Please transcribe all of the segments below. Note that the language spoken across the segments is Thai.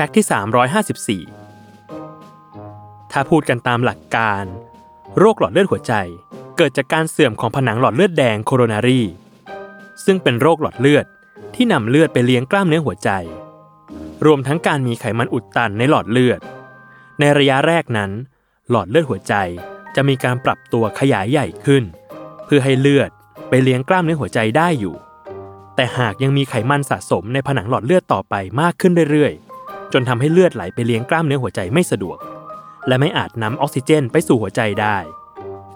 แฟกต์ที่ 354 ถ้าพูดกันตามหลักการ โรคหลอดเลือดหัวใจ เกิดจากการเสื่อมของผนังหลอดเลือดแดงโคโรนารี ซึ่งเป็นโรคหลอดเลือดที่นำเลือดไปเลี้ยงกล้ามเนื้อหัวใจ รวมทั้งการมีไขมันอุดตันในหลอดเลือด ในระยะแรกนั้น หลอดเลือดหัวใจจะมีการปรับตัวขยายใหญ่ขึ้น เพื่อให้เลือดไปเลี้ยงกล้ามเนื้อหัวใจได้อยู่ แต่หากยังมีไขมันสะสมในผนังหลอดเลือดต่อไปมากขึ้นเรื่อยๆ จนทำให้เลือดไหลไปเลี้ยงกล้ามเนื้อหัวใจไม่สะดวก และไม่อาจนำออกซิเจนไปสู่หัวใจได้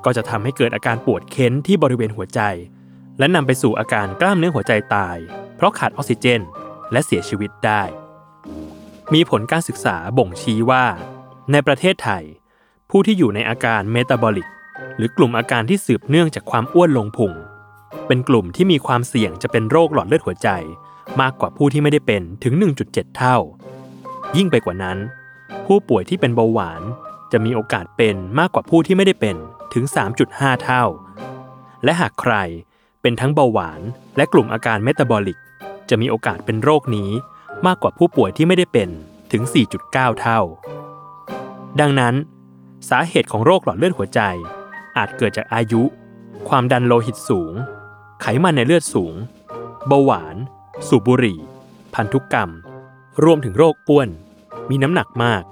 ก็จะทำให้เกิดอาการปวดเค้นที่บริเวณหัวใจ และนำไปสู่อาการกล้ามเนื้อหัวใจตาย เพราะขาดออกซิเจน และเสียชีวิตได้ มีผลการศึกษาบ่งชี้ว่า ในประเทศไทย ผู้ที่อยู่ในอาการเมตาบอลิกหรือกลุ่มอาการที่สืบเนื่องจากความอ้วนลงพุงเป็นกลุ่มที่มีความเสี่ยงจะเป็นโรคหลอดเลือดหัวใจ มากกว่าผู้ที่ไม่ได้เป็นถึง 1.7 เท่า ยิ่งไปกว่านั้น ผู้ป่วยที่เป็นเบาหวาน จะมีโอกาสเป็นมากกว่าผู้ที่ไม่ได้เป็นถึง 3.5 เท่า และหากใครเป็นทั้งเบาหวาน และกลุ่มอาการเมตาบอลิก จะมีโอกาสเป็นโรคนี้มากกว่าผู้ป่วยที่ไม่ได้เป็นถึง 4.9 เท่า ดังนั้น สาเหตุของโรคหลอดเลือดหัวใจ อาจเกิดจากอายุ ความดันโลหิตสูง ไขมันในเลือดสูง เบาหวาน สูบบุหรี่ พันธุกกรรม รวมถึงโรคอ้วน มีน้ำหนักมาก